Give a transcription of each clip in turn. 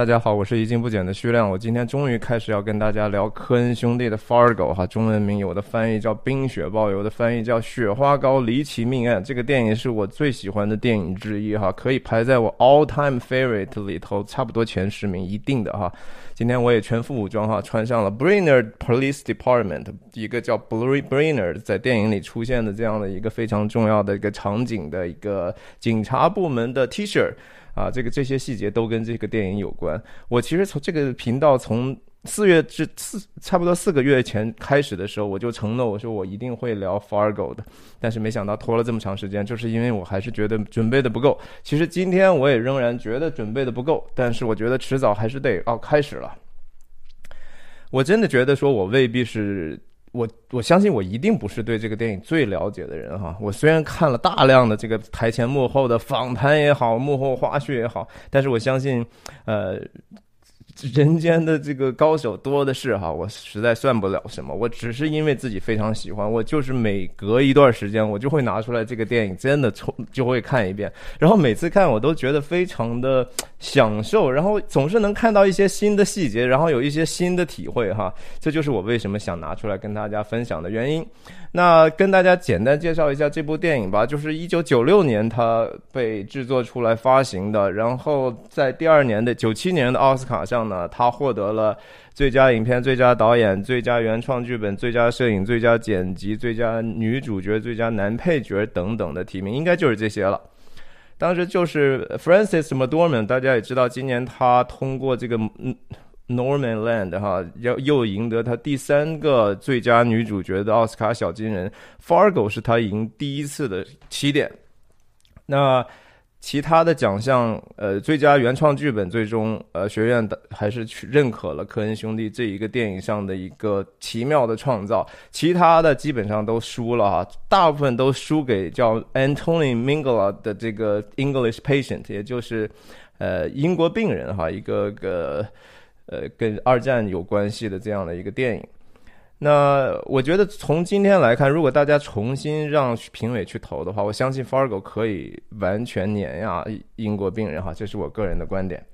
大家好，我是一斤不减的徐亮。我今天终于开始要跟大家聊科恩兄弟的《Fargo》哈，中文名有的翻译叫《冰雪暴》，有的翻译叫《雪花膏离奇命案》。这个电影是我最喜欢的电影之一哈，可以排在我 all time favorite 里头，差不多前十名一定的哈。今天我也全副武装哈，穿上了 Brainerd Police Department 一个叫 Blue Brainerd 在电影里出现的这样的一个非常重要的一个场景的一个警察部门的 T 恤。啊，这个这些细节都跟这个电影有关。我其实从这个频道从四月至四差不多四个月前开始的时候，我就承诺我说我一定会聊 Fargo 的，但是没想到拖了这么长时间，就是因为我还是觉得准备的不够。其实今天我也仍然觉得准备的不够，但是我觉得迟早还是得哦开始了。我真的觉得说我未必是。我我相信我一定不是对这个电影最了解的人哈。我虽然看了大量的这个台前幕后的访谈也好，幕后花絮也好，但是我相信，呃。人间的这个高手多的是哈，我实在算不了什么。我只是因为自己非常喜欢，我就是每隔一段时间，我就会拿出来这个电影，真的从就会看一遍。然后每次看，我都觉得非常的享受，然后总是能看到一些新的细节，然后有一些新的体会哈。这就是我为什么想拿出来跟大家分享的原因。那跟大家简单介绍一下这部电影吧，就是一九九六年它被制作出来发行的，然后在第二年的九七年的奥斯卡上呢，他获得了最佳影片、最佳导演、最佳原创剧本、最佳摄影、最佳剪辑、最佳女主角、最佳男配角等等的提名，应该就是这些了。当时就是 Frances McDormand，大家也知道，今年他通过这个。Norman Land 哈，要又赢得他第三个最佳女主角的奥斯卡小金人。Fargo 是他赢第一次的起点。那其他的奖项，呃，最佳原创剧本，最终呃学院的还是去认可了科恩兄弟这一个电影上的一个奇妙的创造。其他的基本上都输了哈，大部分都输给叫 Antony Mingla 的这个 English Patient，也就是呃英国病人哈，一个个。呃，跟二战有关系的这样的一个电影，那我觉得从今天来看，如果大家重新让评委去投的话，我相信 Fargo 可以完全碾压英国病人哈，这是我个人的观点。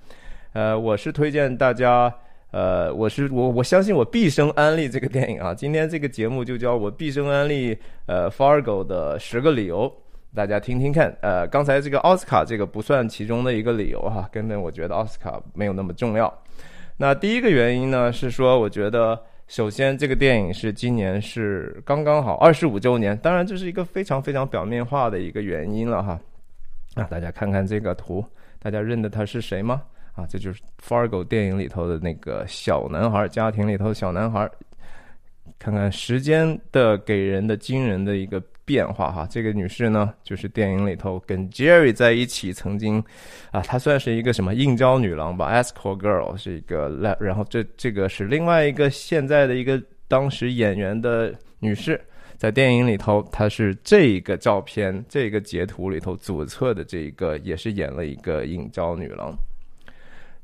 呃，我是推荐大家，呃，我是我我相信我毕生安利这个电影啊。今天这个节目就叫我毕生安利呃 Fargo 的十个理由，大家听听看。呃，刚才这个奥斯卡这个不算其中的一个理由哈，根本我觉得奥斯卡没有那么重要。那第一个原因呢，是说我觉得，首先这个电影是今年是刚刚好二十五周年，当然这是一个非常非常表面化的一个原因了哈。啊，大家看看这个图，大家认得他是谁吗？啊，这就是《Fargo》电影里头的那个小男孩，家庭里头的小男孩。看看时间的给人的惊人的一个。变化哈，这个女士呢，就是电影里头跟 Jerry 在一起，曾经，啊，她算是一个什么应招女郎吧，escort girl 是一个，然后这这个是另外一个现在的一个当时演员的女士，在电影里头，她是这个照片这个截图里头左侧的这一个，也是演了一个应招女郎，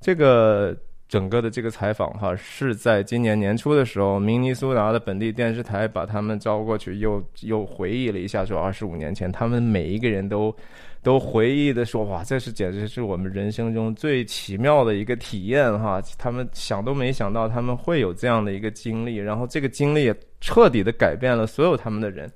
这个。整个的这个采访哈，是在今年年初的时候，明尼苏达的本地电视台把他们招过去，又又回忆了一下，说二十五年前，他们每一个人都都回忆的说，哇，这是简直是我们人生中最奇妙的一个体验哈，他们想都没想到他们会有这样的一个经历，然后这个经历也彻底的改变了所有他们的人。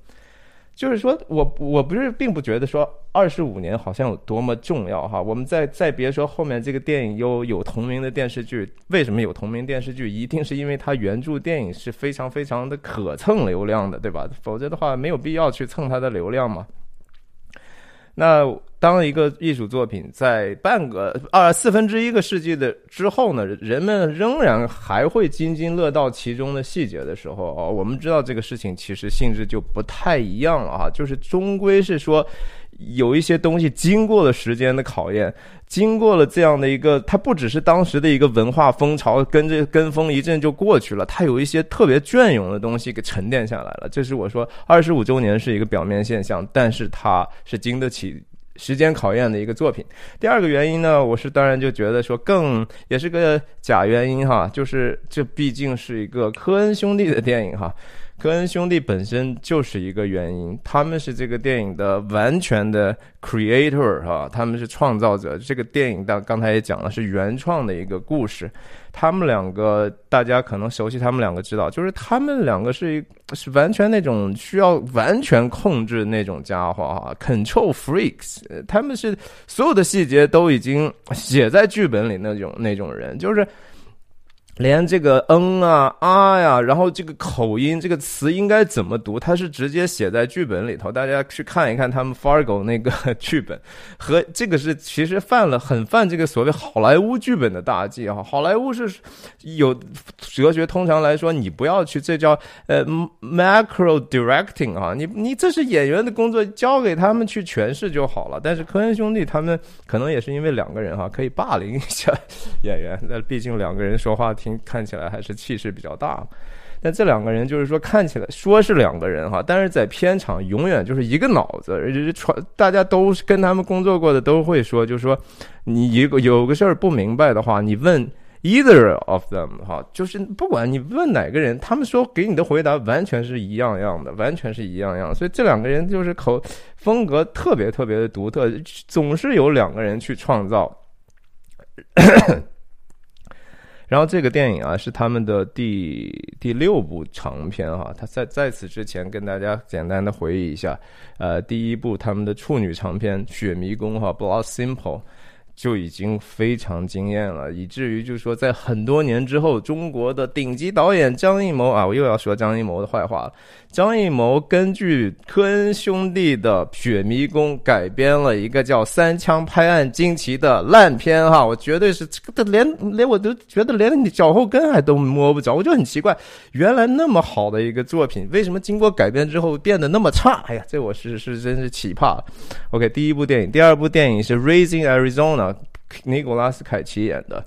就是说，我我不是并不觉得说二十五年好像有多么重要哈。我们再再别说后面这个电影又有同名的电视剧，为什么有同名电视剧？一定是因为它原著电影是非常非常的可蹭流量的，对吧？否则的话没有必要去蹭它的流量嘛。那当一个艺术作品在半个二四分之一个世纪的之后呢，人们仍然还会津津乐道其中的细节的时候哦，我们知道这个事情其实性质就不太一样了啊，就是终归是说。有一些东西经过了时间的考验，经过了这样的一个，它不只是当时的一个文化风潮，跟着跟风一阵就过去了，它有一些特别隽永的东西给沉淀下来了。这是我说二十五周年是一个表面现象，但是它是经得起时间考验的一个作品。第二个原因呢，我是当然就觉得说更也是个假原因哈，就是这毕竟是一个科恩兄弟的电影哈。科恩兄弟本身就是一个原因，他们是这个电影的完全的 creator 哈，他们是创造者。这个电影刚刚才也讲了，是原创的一个故事。他们两个大家可能熟悉，他们两个知道，就是他们两个是一是完全那种需要完全控制那种家伙哈，control freaks。他们是所有的细节都已经写在剧本里那种那种人，就是。连这个嗯啊啊呀，然后这个口音，这个词应该怎么读？它是直接写在剧本里头，大家去看一看他们 Fargo 那个剧本，和这个是其实犯了很犯这个所谓好莱坞剧本的大忌啊！好莱坞是有哲学，通常来说，你不要去，这叫呃 macro directing 啊，你你这是演员的工作，交给他们去诠释就好了。但是科恩兄弟他们可能也是因为两个人哈，可以霸凌一下 演员，那毕竟两个人说话。看起来还是气势比较大，但这两个人就是说看起来说是两个人哈，但是在片场永远就是一个脑子。传大家都跟他们工作过的都会说，就是说你一个有个事儿不明白的话，你问 either of them 哈，就是不管你问哪个人，他们说给你的回答完全是一样样的，完全是一样样。所以这两个人就是口风格特别特别的独特，总是有两个人去创造。然后这个电影啊是他们的第第六部长片哈，他在在此之前跟大家简单的回忆一下，呃，第一部他们的处女长片《雪迷宫》哈，《Blood Simple》。就已经非常惊艳了，以至于就是说，在很多年之后，中国的顶级导演张艺谋啊，我又要说张艺谋的坏话了。张艺谋根据科恩兄弟的《雪迷宫》改编了一个叫《三枪拍案惊奇》的烂片哈，我绝对是这个连连我都觉得连你脚后跟还都摸不着，我就很奇怪，原来那么好的一个作品，为什么经过改编之后变得那么差？哎呀，这我是是真是奇葩。OK，第一部电影，第二部电影是《Raising Arizona》。尼古拉斯凯奇演的，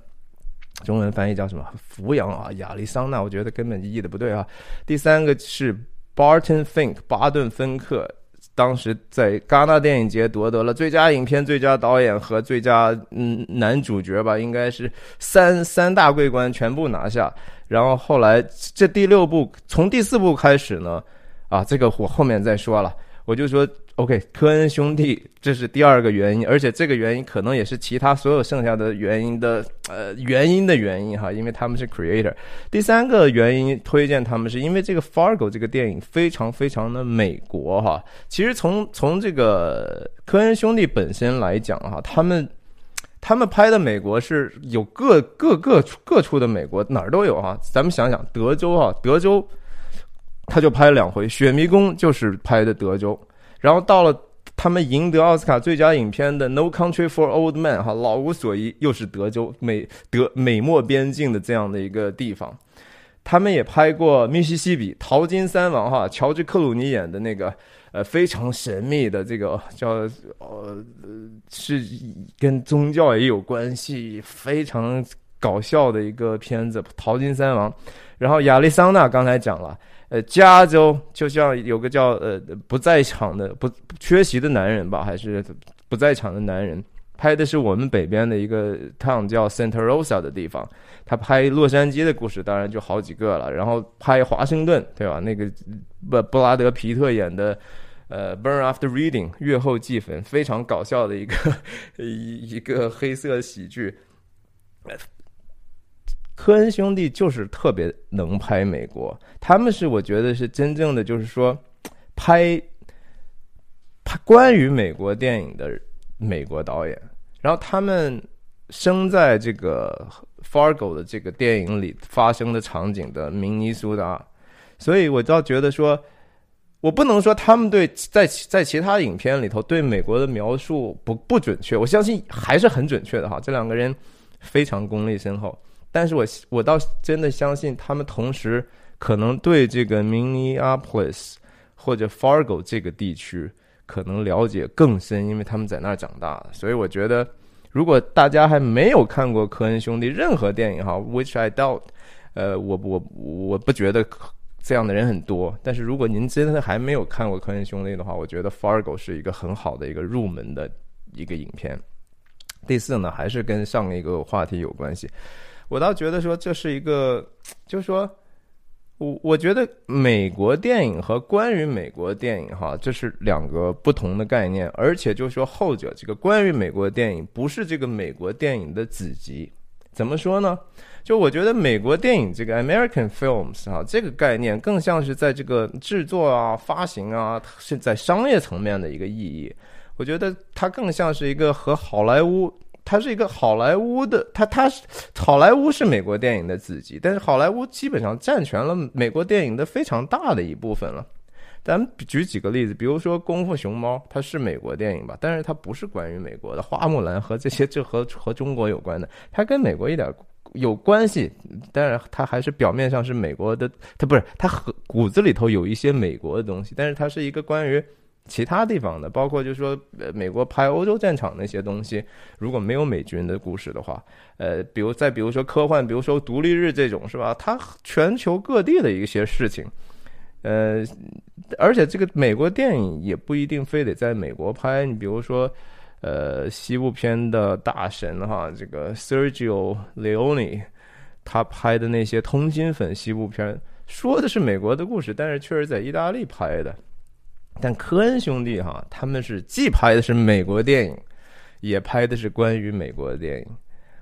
中文翻译叫什么？扶阳啊，亚利桑那，我觉得根本译的不对啊。第三个是 Barton Fink，巴顿芬克，当时在戛纳电影节夺得了最佳影片、最佳导演和最佳嗯男主角吧，应该是三三大桂冠全部拿下。然后后来这第六部，从第四部开始呢，啊，这个我后面再说了，我就说。OK，科恩兄弟，这是第二个原因，而且这个原因可能也是其他所有剩下的原因的呃原因的原因哈，因为他们是 creator。第三个原因推荐他们是因为这个 Fargo 这个电影非常非常的美国哈。其实从从这个科恩兄弟本身来讲哈，他们他们拍的美国是有各各各各处的美国哪儿都有哈。咱们想想德州哈，德州他就拍了两回，《雪迷宫》就是拍的德州。然后到了他们赢得奥斯卡最佳影片的《No Country for Old Men》哈，老无所依，又是德州美德美墨边境的这样的一个地方。他们也拍过密西西比淘金三王哈，乔治克鲁尼演的那个呃非常神秘的这个叫呃是跟宗教也有关系，非常搞笑的一个片子《淘金三王》。然后亚利桑那刚才讲了。呃，加州就像有个叫呃不在场的不缺席的男人吧，还是不在场的男人，拍的是我们北边的一个 town 叫 Santa Rosa 的地方。他拍洛杉矶的故事，当然就好几个了。然后拍华盛顿，对吧？那个布布拉德皮特演的呃 Burn After Reading 月后祭坟，非常搞笑的一个 一一个黑色喜剧。科恩兄弟就是特别能拍美国，他们是我觉得是真正的就是说，拍拍关于美国电影的美国导演。然后他们生在这个 Fargo 的这个电影里发生的场景的明尼苏达，所以我倒觉得说，我不能说他们对在在其他影片里头对美国的描述不不准确，我相信还是很准确的哈。这两个人非常功力深厚。但是我我倒真的相信，他们同时可能对这个 Minneapolis 或者 Fargo 这个地区可能了解更深，因为他们在那儿长大。所以我觉得，如果大家还没有看过科恩兄弟任何电影哈，Which I doubt，呃，我我我不觉得这样的人很多。但是如果您真的还没有看过科恩兄弟的话，我觉得 Fargo 是一个很好的一个入门的一个影片。第四呢，还是跟上一个话题有关系。我倒觉得说这是一个，就是说。我我觉得美国电影和关于美国电影哈，这是两个不同的概念，而且就是说后者这个关于美国电影不是这个美国电影的子集，怎么说呢？就我觉得美国电影这个 American films 啊，这个概念更像是在这个制作啊、发行啊，是在商业层面的一个意义。我觉得它更像是一个和好莱坞。它是一个好莱坞的，它它是好莱坞是美国电影的子集，但是好莱坞基本上占全了美国电影的非常大的一部分了。咱举几个例子，比如说《功夫熊猫》，它是美国电影吧，但是它不是关于美国的。花木兰和这些这和和中国有关的，它跟美国一点有关系，但是它还是表面上是美国的，它不是它和骨子里头有一些美国的东西，但是它是一个关于。其他地方的，包括就是说，呃，美国拍欧洲战场那些东西，如果没有美军的故事的话，呃，比如再比如说科幻，比如说独立日这种，是吧？它全球各地的一些事情，呃，而且这个美国电影也不一定非得在美国拍。你比如说，呃，西部片的大神哈，这个 Sergio Leone，他拍的那些通心粉西部片，说的是美国的故事，但是确实在意大利拍的。但科恩兄弟哈，他们是既拍的是美国电影，也拍的是关于美国的电影。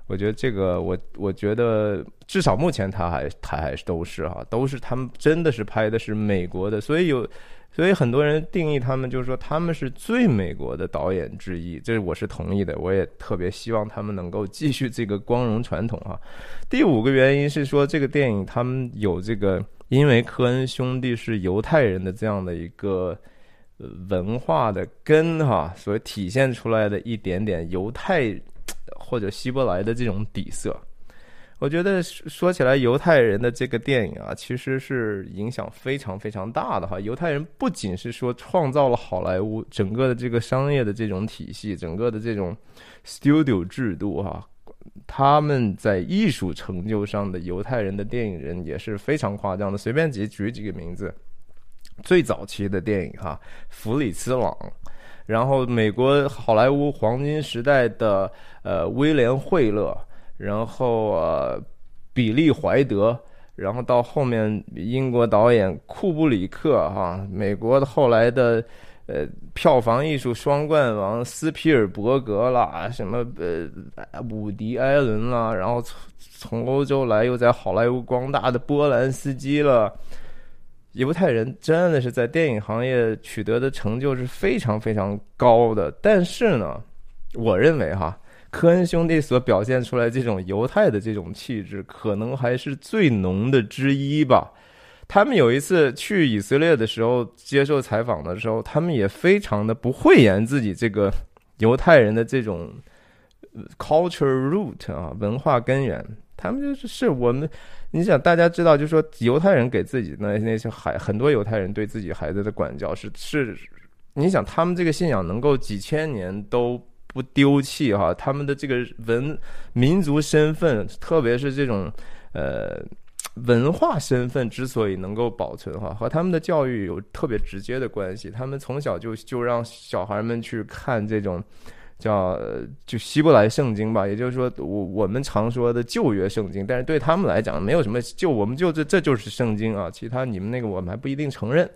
我觉得这个，我我觉得至少目前他还他还是都是哈，都是他们真的是拍的是美国的。所以有，所以很多人定义他们就是说他们是最美国的导演之一，这我是同意的。我也特别希望他们能够继续这个光荣传统哈。第五个原因是说这个电影他们有这个，因为科恩兄弟是犹太人的这样的一个。文化的根哈，所体现出来的一点点犹太或者希伯来的这种底色，我觉得说起来，犹太人的这个电影啊，其实是影响非常非常大的哈。犹太人不仅是说创造了好莱坞整个的这个商业的这种体系，整个的这种 studio 制度哈，他们在艺术成就上的犹太人的电影人也是非常夸张的。随便举举几个名字。最早期的电影哈，弗里茨朗，然后美国好莱坞黄金时代的呃威廉惠勒，然后呃比利怀德，然后到后面英国导演库布里克哈，美国的后来的呃票房艺术双冠王斯皮尔伯格啦，什么呃伍迪艾伦啦，然后从从欧洲来又在好莱坞光大的波兰斯基了。犹太人真的是在电影行业取得的成就是非常非常高的，但是呢，我认为哈，科恩兄弟所表现出来这种犹太的这种气质，可能还是最浓的之一吧。他们有一次去以色列的时候接受采访的时候，他们也非常的不讳言自己这个犹太人的这种 culture root 啊文化根源，他们就是是我们。你想，大家知道，就说，犹太人给自己那那些孩，很多犹太人对自己孩子的管教是是，你想，他们这个信仰能够几千年都不丢弃哈，他们的这个文民族身份，特别是这种呃文化身份之所以能够保存哈，和他们的教育有特别直接的关系。他们从小就就让小孩们去看这种。叫就希伯来圣经吧，也就是说，我我们常说的旧约圣经，但是对他们来讲，没有什么就我们就这这就是圣经啊，其他你们那个我们还不一定承认。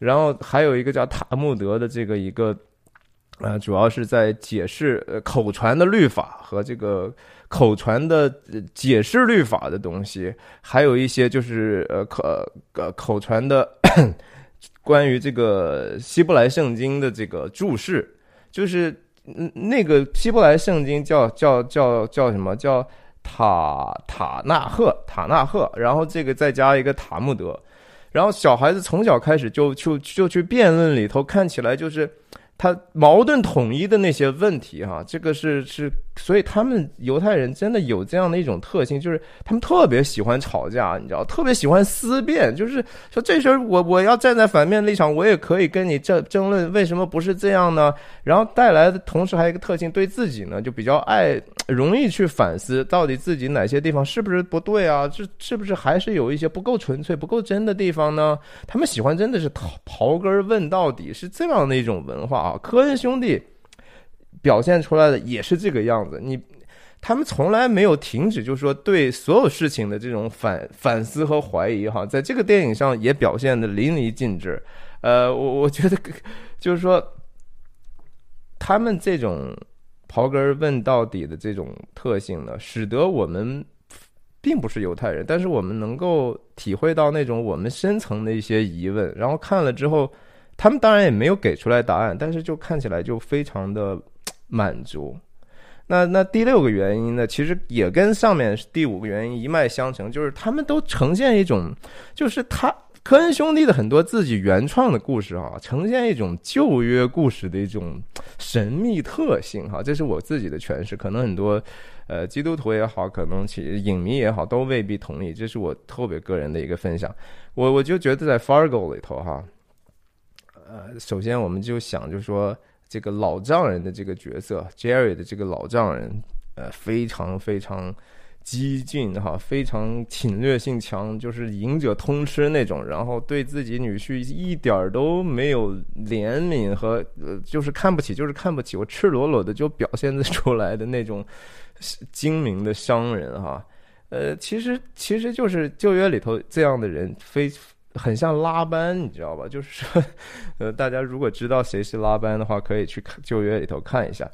然后还有一个叫塔木德的这个一个，呃，主要是在解释呃口传的律法和这个口传的解释律法的东西，还有一些就是呃口呃口传的 关于这个希伯来圣经的这个注释，就是。嗯，那个希伯来圣经叫叫叫叫什么？叫塔塔纳赫塔纳赫，然后这个再加一个塔木德，然后小孩子从小开始就就就去辩论里头，看起来就是他矛盾统一的那些问题哈，这个是是。所以他们犹太人真的有这样的一种特性，就是他们特别喜欢吵架，你知道，特别喜欢思辨，就是说这事儿我我要站在反面立场，我也可以跟你争争论为什么不是这样呢？然后带来的同时还有一个特性，对自己呢就比较爱容易去反思，到底自己哪些地方是不是不对啊？这是不是还是有一些不够纯粹、不够真的地方呢？他们喜欢真的是刨刨根问到底，是这样的一种文化啊。科恩兄弟。表现出来的也是这个样子。你他们从来没有停止，就是说对所有事情的这种反反思和怀疑哈，在这个电影上也表现的淋漓尽致。呃，我我觉得就是说，他们这种刨根问到底的这种特性呢，使得我们并不是犹太人，但是我们能够体会到那种我们深层的一些疑问，然后看了之后。他们当然也没有给出来答案，但是就看起来就非常的满足。那那第六个原因呢，其实也跟上面第五个原因一脉相承，就是他们都呈现一种，就是他科恩兄弟的很多自己原创的故事啊，呈现一种旧约故事的一种神秘特性哈。这是我自己的诠释，可能很多呃基督徒也好，可能其影迷也好，都未必同意。这是我特别个人的一个分享。我我就觉得在 Fargo 里头哈。呃，首先我们就想，就说这个老丈人的这个角色，Jerry 的这个老丈人，呃，非常非常激进哈，非常侵略性强，就是赢者通吃那种，然后对自己女婿一点儿都没有怜悯和呃，就是看不起，就是看不起，我赤裸裸的就表现的出来的那种精明的商人哈，呃，其实其实就是旧约里头这样的人非。很像拉班，你知道吧？就是说，呃，大家如果知道谁是拉班的话，可以去看旧约里头看一下。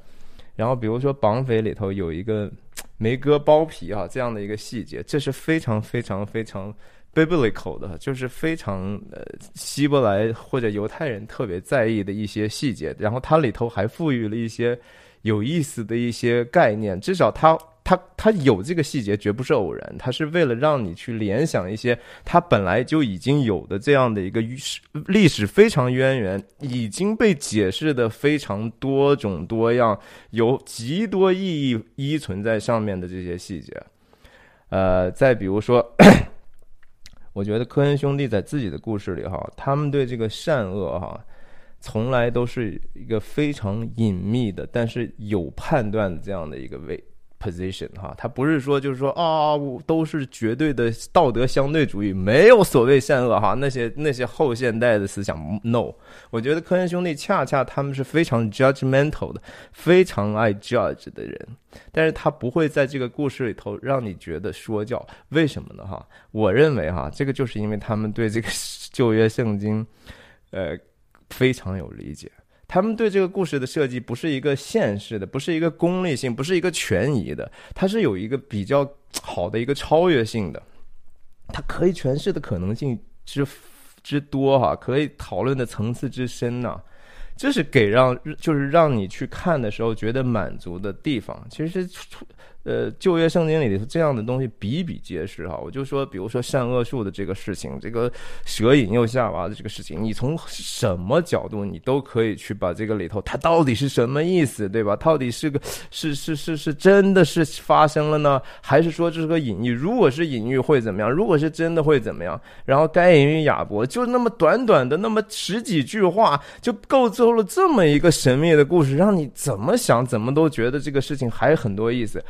然后，比如说绑匪里头有一个没割包皮啊这样的一个细节，这是非常非常非常 biblical 的，就是非常呃希伯来或者犹太人特别在意的一些细节。然后它里头还赋予了一些有意思的一些概念，至少他。他他有这个细节，绝不是偶然，他是为了让你去联想一些他本来就已经有的这样的一个历史非常渊源，已经被解释的非常多种多样，有极多意义依存在上面的这些细节。呃，再比如说，我觉得科恩兄弟在自己的故事里哈，他们对这个善恶哈，从来都是一个非常隐秘的，但是有判断的这样的一个位。position 哈，他不是说就是说啊，都是绝对的道德相对主义，没有所谓善恶哈。那些那些后现代的思想，no。我觉得科恩兄弟恰恰他们是非常 judgmental 的，非常爱 judge 的人。但是他不会在这个故事里头让你觉得说教，为什么呢哈？我认为哈，这个就是因为他们对这个旧约圣经，呃，非常有理解。他们对这个故事的设计不是一个现实的，不是一个功利性，不是一个权宜的，它是有一个比较好的一个超越性的，它可以诠释的可能性之之多哈，可以讨论的层次之深呢，这是给让就是让你去看的时候觉得满足的地方，其实。呃，旧约圣经里头这样的东西比比皆是哈。我就说，比如说善恶树的这个事情，这个蛇引诱夏娃的这个事情，你从什么角度你都可以去把这个里头它到底是什么意思，对吧？到底是个是是是是真的是发生了呢，还是说这是个隐喻？如果是隐喻会怎么样？如果是真的会怎么样？然后该隐与亚伯就那么短短的那么十几句话，就构筑了这么一个神秘的故事，让你怎么想怎么都觉得这个事情还很多意思。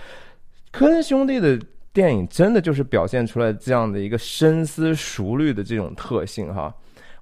科恩兄弟的电影真的就是表现出来这样的一个深思熟虑的这种特性哈。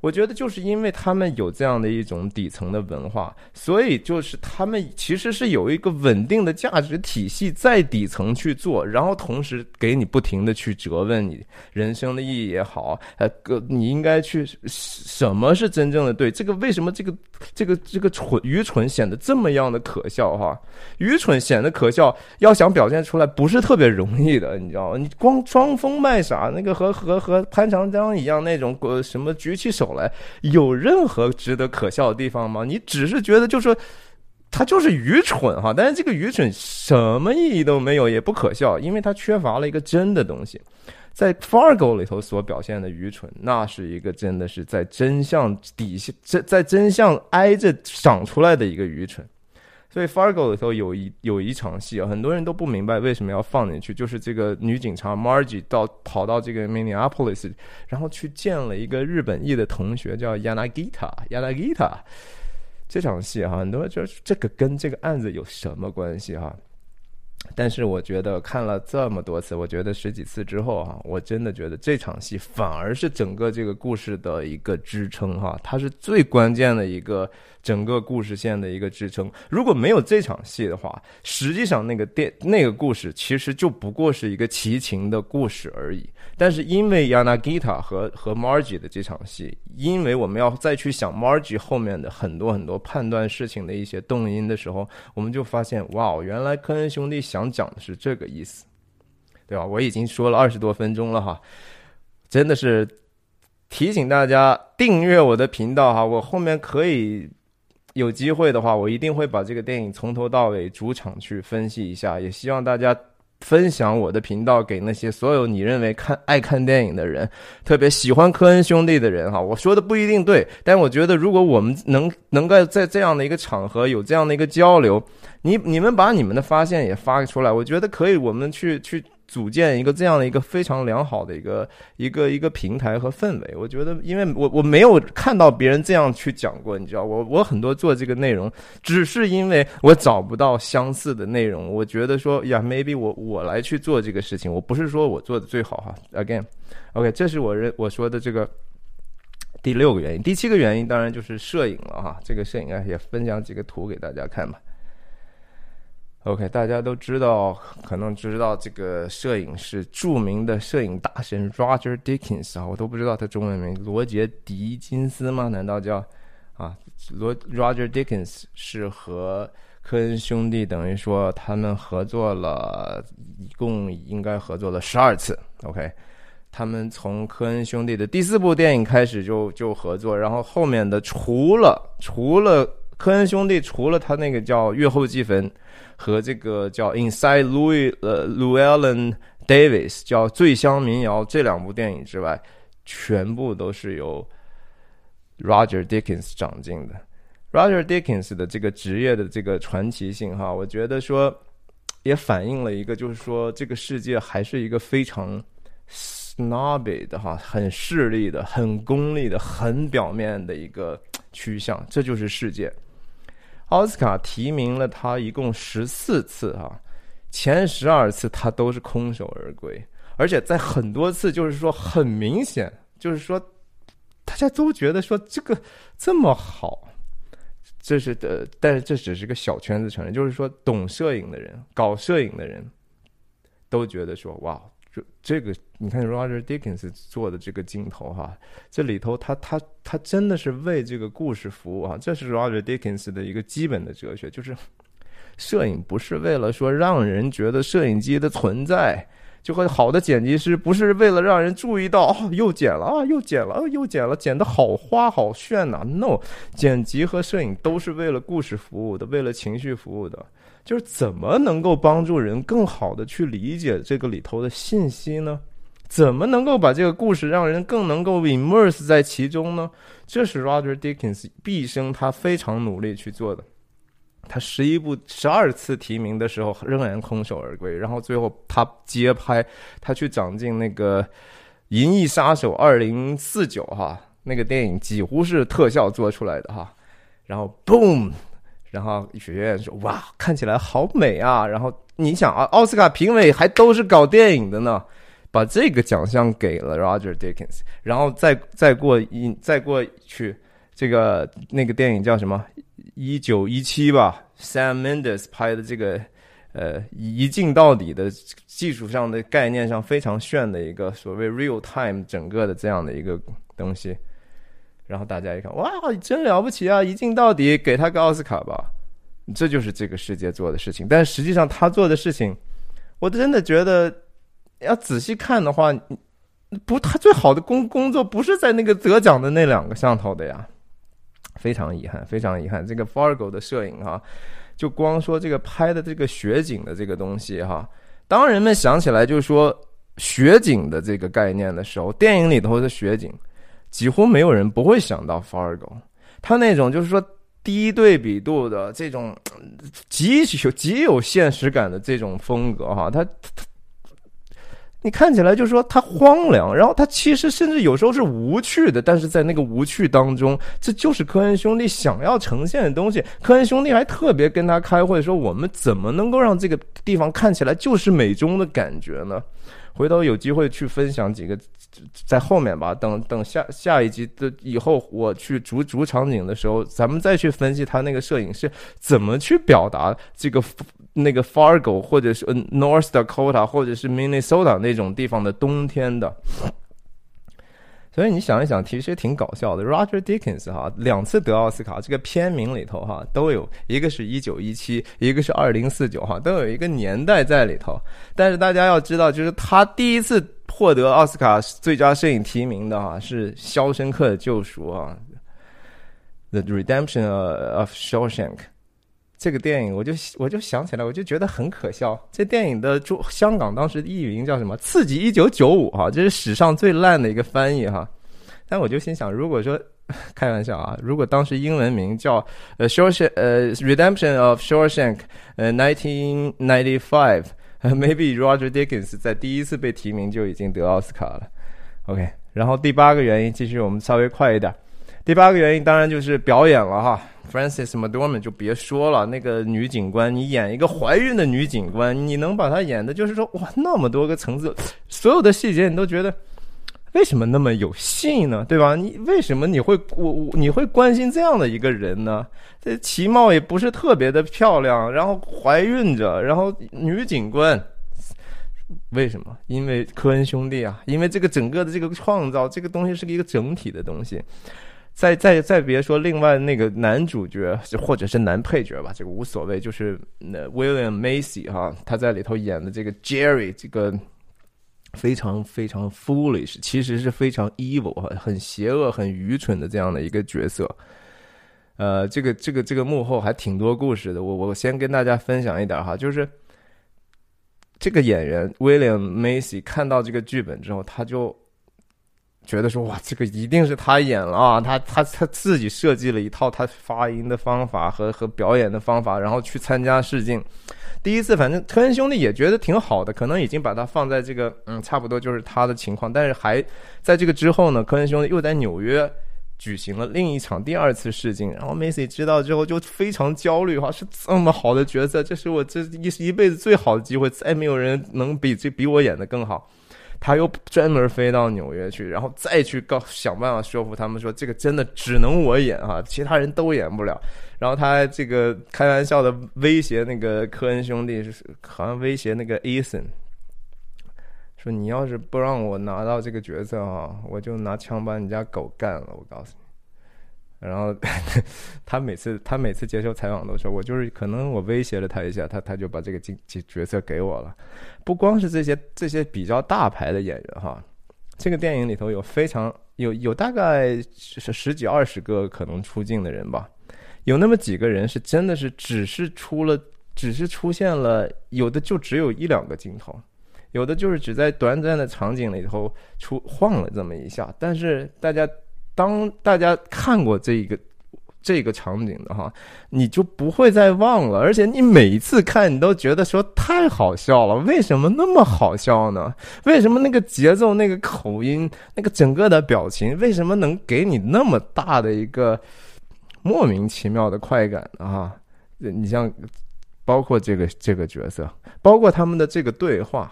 我觉得就是因为他们有这样的一种底层的文化，所以就是他们其实是有一个稳定的价值体系在底层去做，然后同时给你不停的去责问你人生的意义也好，呃，个你应该去什么是真正的对？这个为什么这个这个这个蠢愚蠢显得这么样的可笑哈？愚蠢显得可笑，要想表现出来不是特别容易的，你知道吗？你光装疯卖傻，那个和和和潘长江一样那种呃什么举起手。来，有任何值得可笑的地方吗？你只是觉得就说他就是愚蠢哈，但是这个愚蠢什么意义都没有，也不可笑，因为他缺乏了一个真的东西。在 Fargo 里头所表现的愚蠢，那是一个真的是在真相底下，在在真相挨着长出来的一个愚蠢。所以 Fargo 里头有一有一场戏啊，很多人都不明白为什么要放进去，就是这个女警察 Margie 到跑到这个 Minneapolis，然后去见了一个日本裔的同学叫 Yanagita Yanagita。这场戏哈，很多人就这个跟这个案子有什么关系哈？但是我觉得看了这么多次，我觉得十几次之后哈，我真的觉得这场戏反而是整个这个故事的一个支撑哈，它是最关键的一个整个故事线的一个支撑。如果没有这场戏的话，实际上那个电那个故事其实就不过是一个齐秦的故事而已。但是因为 Yanagita 和和 Margie 的这场戏，因为我们要再去想 Margie 后面的很多很多判断事情的一些动因的时候，我们就发现哇，原来科恩兄弟想讲的是这个意思，对吧？我已经说了二十多分钟了哈，真的是提醒大家订阅我的频道哈，我后面可以有机会的话，我一定会把这个电影从头到尾主场去分析一下，也希望大家。分享我的频道给那些所有你认为看爱看电影的人，特别喜欢科恩兄弟的人哈。我说的不一定对，但我觉得如果我们能能够在这样的一个场合有这样的一个交流，你你们把你们的发现也发出来，我觉得可以，我们去去。组建一个这样的一个非常良好的一个一个一个平台和氛围，我觉得，因为我我没有看到别人这样去讲过，你知道，我我很多做这个内容，只是因为我找不到相似的内容，我觉得说呀，maybe 我我来去做这个事情，我不是说我做的最好哈，again，OK，这是我认我说的这个第六个原因，第七个原因当然就是摄影了哈，这个摄影啊也分享几个图给大家看吧。OK，大家都知道，可能知道这个摄影是著名的摄影大神 Roger Dickens 啊，我都不知道他中文名罗杰·狄金斯吗？难道叫啊？罗 Roger Dickens 是和科恩兄弟等于说他们合作了一共应该合作了十二次。OK，他们从科恩兄弟的第四部电影开始就就合作，然后后面的除了除了科恩兄弟，除了他那个叫《月后祭坟》。和这个叫《Inside Louis》呃，Llewellyn Davis 叫《醉乡民谣》这两部电影之外，全部都是由 Roger Dickens 掌镜的。Roger Dickens 的这个职业的这个传奇性，哈，我觉得说也反映了一个，就是说这个世界还是一个非常 snobby 的哈，很势利的、很功利的、很表面的一个趋向，这就是世界。奥斯卡提名了他一共十四次哈，前十二次他都是空手而归，而且在很多次就是说很明显，就是说大家都觉得说这个这么好，这是的，但是这只是个小圈子承认，就是说懂摄影的人、搞摄影的人都觉得说哇。就这个，你看 Roger Dickens 做的这个镜头哈，这里头他他他真的是为这个故事服务啊，这是 Roger Dickens 的一个基本的哲学，就是摄影不是为了说让人觉得摄影机的存在，就和好的剪辑师不是为了让人注意到哦又剪了啊又剪了又剪了剪的好花好炫呐，No，剪辑和摄影都是为了故事服务的，为了情绪服务的。就是怎么能够帮助人更好的去理解这个里头的信息呢？怎么能够把这个故事让人更能够 immerse 在其中呢？这是 Roger Dickens 毕生他非常努力去做的。他十一部十二次提名的时候仍然空手而归，然后最后他接拍，他去掌镜那个《银翼杀手二零四九》哈，那个电影几乎是特效做出来的哈，然后 boom。然后学院说：“哇，看起来好美啊！”然后你想啊，奥斯卡评委还都是搞电影的呢，把这个奖项给了 Roger Dickens。然后再再过一再过去，这个那个电影叫什么？一九一七吧，Sam Mendes 拍的这个呃一镜到底的技术上的概念上非常炫的一个所谓 real time 整个的这样的一个东西。然后大家一看，哇，真了不起啊！一镜到底，给他个奥斯卡吧。这就是这个世界做的事情。但实际上，他做的事情，我真的觉得要仔细看的话，不，他最好的工工作不是在那个得奖的那两个上头的呀。非常遗憾，非常遗憾。这个 Fargo 的摄影哈，就光说这个拍的这个雪景的这个东西哈，当人们想起来就是说雪景的这个概念的时候，电影里头的雪景。几乎没有人不会想到 Fargo，他那种就是说低对比度的这种 极有极有现实感的这种风格哈，他你看起来就是说他荒凉，然后他其实甚至有时候是无趣的，但是在那个无趣当中，这就是科恩兄弟想要呈现的东西。科恩兄弟还特别跟他开会说，我们怎么能够让这个地方看起来就是美中的感觉呢？回头有机会去分享几个，在后面吧，等等下下一集的以后，我去逐逐场景的时候，咱们再去分析他那个摄影师怎么去表达这个。那个 Fargo 或者是 North Dakota 或者是 Minnesota 那种地方的冬天的，所以你想一想，其实挺搞笑的。Roger Dickens 哈两次得奥斯卡，这个片名里头哈都有一个是一九一七，一个是二零四九哈，都有一个年代在里头。但是大家要知道，就是他第一次获得奥斯卡最佳摄影提名的哈是《肖申克的救赎》啊，《The Redemption of Shawshank》。这个电影，我就我就想起来，我就觉得很可笑。这电影的中香港当时译名叫什么？《刺激一九九五》哈，这是史上最烂的一个翻译哈。但我就心想，如果说开玩笑啊，如果当时英文名叫呃《Shawshank》呃《Redemption of Shawshank》呃 Nineteen Ninety Five Maybe Roger Dickens 在第一次被提名就已经得奥斯卡了。OK，然后第八个原因，继续我们稍微快一点。第八个原因当然就是表演了哈。Francis McDormand 就别说了，那个女警官，你演一个怀孕的女警官，你能把她演的，就是说哇，那么多个层次，所有的细节你都觉得为什么那么有戏呢？对吧？你为什么你会我我你会关心这样的一个人呢？这其貌也不是特别的漂亮，然后怀孕着，然后女警官，为什么？因为科恩兄弟啊，因为这个整个的这个创造，这个东西是一个整体的东西。再再再别说另外那个男主角或者是男配角吧，这个无所谓。就是那 William Macy 哈，他在里头演的这个 Jerry，这个非常非常 foolish，其实是非常 evil 哈，很邪恶、很愚蠢的这样的一个角色。呃，这个这个这个幕后还挺多故事的。我我先跟大家分享一点哈，就是这个演员 William Macy 看到这个剧本之后，他就。觉得说哇，这个一定是他演了啊！他他他自己设计了一套他发音的方法和和表演的方法，然后去参加试镜。第一次，反正科恩兄弟也觉得挺好的，可能已经把他放在这个嗯，差不多就是他的情况。但是还在这个之后呢，科恩兄弟又在纽约举行了另一场第二次试镜。然后 Macy 知道之后就非常焦虑哈，是这么好的角色，这是我这一一辈子最好的机会，再没有人能比这比我演的更好。他又专门飞到纽约去，然后再去告想办法说服他们说这个真的只能我演啊，其他人都演不了。然后他这个开玩笑的威胁那个科恩兄弟，好像威胁那个 Ethan，说你要是不让我拿到这个角色啊，我就拿枪把你家狗干了。我告诉你。然后 他每次他每次接受采访都说，我就是可能我威胁了他一下，他他就把这个角角色给我了。不光是这些这些比较大牌的演员哈，这个电影里头有非常有有大概十十几二十个可能出镜的人吧，有那么几个人是真的是只是出了只是出现了，有的就只有一两个镜头，有的就是只在短暂的场景里头出晃了这么一下，但是大家。当大家看过这个这个场景的哈，你就不会再忘了，而且你每一次看，你都觉得说太好笑了。为什么那么好笑呢？为什么那个节奏、那个口音、那个整个的表情，为什么能给你那么大的一个莫名其妙的快感啊？你像包括这个这个角色，包括他们的这个对话，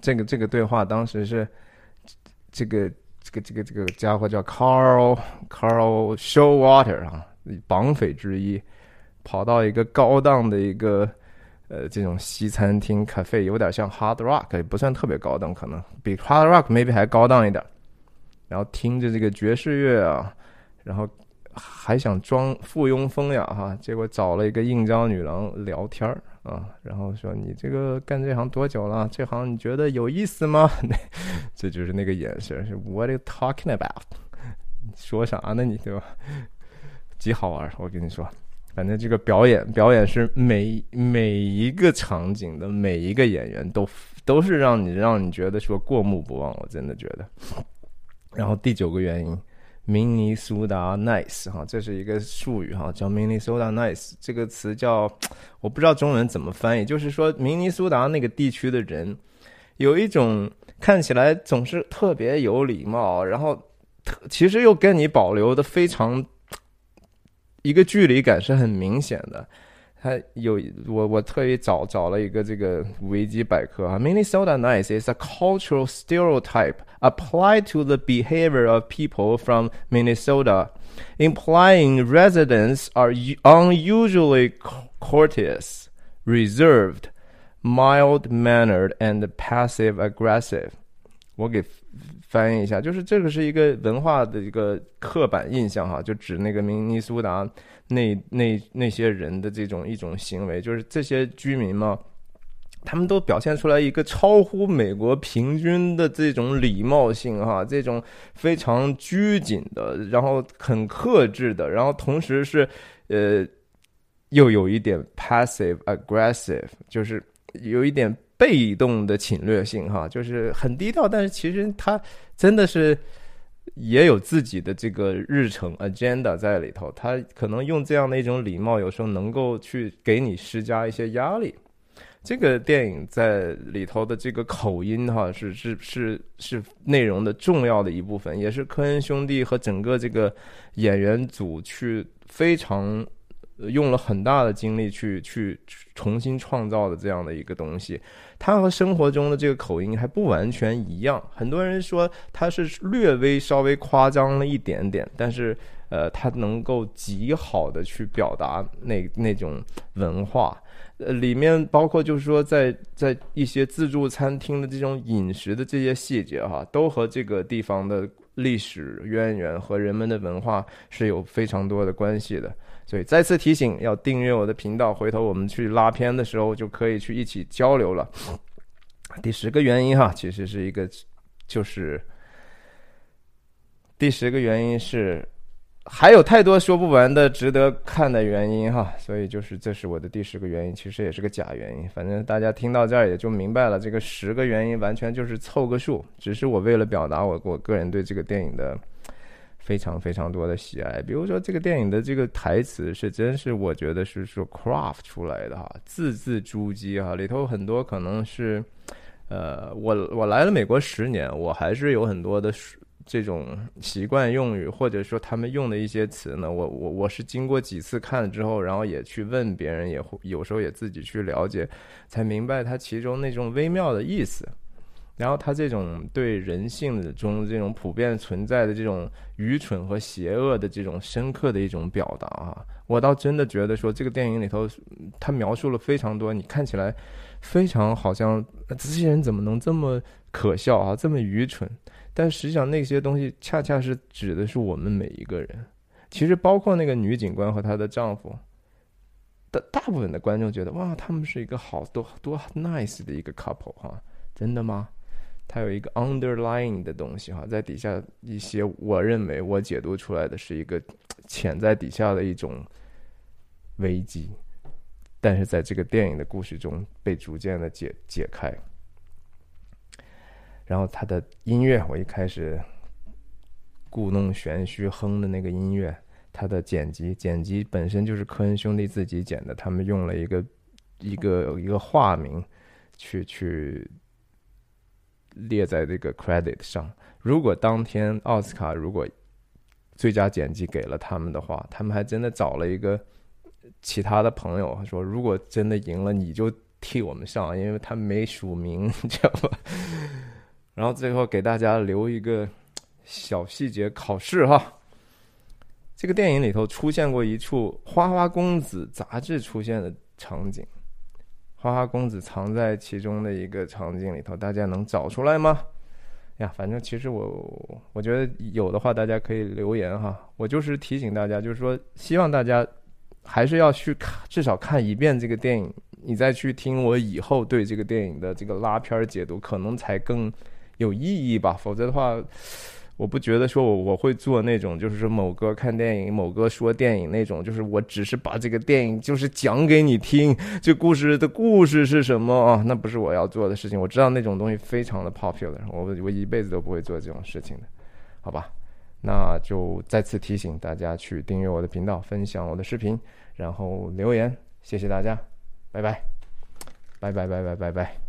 这个这个对话当时是这个。这个这个这个家伙叫 Carl Carl Showwater 啊，绑匪之一，跑到一个高档的一个呃这种西餐厅 cafe，，有点像 Hard Rock，也不算特别高档，可能比 Hard Rock maybe 还高档一点。然后听着这个爵士乐啊，然后还想装附庸风雅哈，结果找了一个应招女郎聊天儿。啊，然后说你这个干这行多久了？这行你觉得有意思吗？这就是那个眼神，是 What are you talking about？说啥呢你对吧？极好玩，我跟你说，反正这个表演表演是每每一个场景的每一个演员都都是让你让你觉得说过目不忘，我真的觉得。然后第九个原因。明尼苏达 nice 哈，这是一个术语哈，叫明尼苏达 nice 这个词叫，我不知道中文怎么翻译，就是说明尼苏达那个地区的人有一种看起来总是特别有礼貌，然后特其实又跟你保留的非常一个距离感是很明显的。他有我我特意找找了一个这个维基百科啊，Minnesota nice is a cultural stereotype applied to the behavior of people from Minnesota, implying residents are unusually courteous, reserved, mild-mannered, and passive-aggressive。我给 翻译一下，就是这个是一个文化的一个刻板印象哈，就指那个明尼苏达。那那那些人的这种一种行为，就是这些居民嘛，他们都表现出来一个超乎美国平均的这种礼貌性哈，这种非常拘谨的，然后很克制的，然后同时是呃，又有一点 passive aggressive，就是有一点被动的侵略性哈，就是很低调，但是其实他真的是。也有自己的这个日程 agenda 在里头，他可能用这样的一种礼貌，有时候能够去给你施加一些压力。这个电影在里头的这个口音哈，是是是是内容的重要的一部分，也是科恩兄弟和整个这个演员组去非常。用了很大的精力去去重新创造的这样的一个东西，它和生活中的这个口音还不完全一样。很多人说它是略微稍微夸张了一点点，但是呃，它能够极好的去表达那那种文化。呃，里面包括就是说在在一些自助餐厅的这种饮食的这些细节哈，都和这个地方的历史渊源和人们的文化是有非常多的关系的。所以再次提醒，要订阅我的频道。回头我们去拉片的时候，就可以去一起交流了。第十个原因哈，其实是一个，就是第十个原因是还有太多说不完的值得看的原因哈。所以就是这是我的第十个原因，其实也是个假原因。反正大家听到这儿也就明白了，这个十个原因完全就是凑个数，只是我为了表达我我个人对这个电影的。非常非常多的喜爱，比如说这个电影的这个台词是真是我觉得是说 craft 出来的哈，字字珠玑哈，里头很多可能是，呃，我我来了美国十年，我还是有很多的这种习惯用语，或者说他们用的一些词呢，我我我是经过几次看了之后，然后也去问别人，也会有时候也自己去了解，才明白它其中那种微妙的意思。然后他这种对人性的中这种普遍存在的这种愚蠢和邪恶的这种深刻的一种表达啊，我倒真的觉得说这个电影里头，他描述了非常多，你看起来非常好像这些人怎么能这么可笑啊，这么愚蠢？但实际上那些东西恰恰是指的是我们每一个人。其实包括那个女警官和她的丈夫，大大部分的观众觉得哇，他们是一个好多多 nice 的一个 couple 哈，真的吗？他有一个 underlying 的东西哈，在底下一些，我认为我解读出来的是一个潜在底下的一种危机，但是在这个电影的故事中被逐渐的解解开。然后他的音乐，我一开始故弄玄虚哼的那个音乐，他的剪辑，剪辑本身就是科恩兄弟自己剪的，他们用了一个一个一个化名去去。列在这个 credit 上。如果当天奥斯卡如果最佳剪辑给了他们的话，他们还真的找了一个其他的朋友说，如果真的赢了，你就替我们上，因为他没署名，知道吧？然后最后给大家留一个小细节考试哈。这个电影里头出现过一处《花花公子》杂志出现的场景。花花公子藏在其中的一个场景里头，大家能找出来吗？呀，反正其实我我觉得有的话，大家可以留言哈。我就是提醒大家，就是说希望大家还是要去看，至少看一遍这个电影，你再去听我以后对这个电影的这个拉片解读，可能才更有意义吧。否则的话。我不觉得说我我会做那种，就是说某个看电影，某个说电影那种，就是我只是把这个电影就是讲给你听，这故事的故事是什么啊？那不是我要做的事情。我知道那种东西非常的 popular，我我一辈子都不会做这种事情的，好吧？那就再次提醒大家去订阅我的频道，分享我的视频，然后留言，谢谢大家，拜拜，拜拜拜拜拜拜。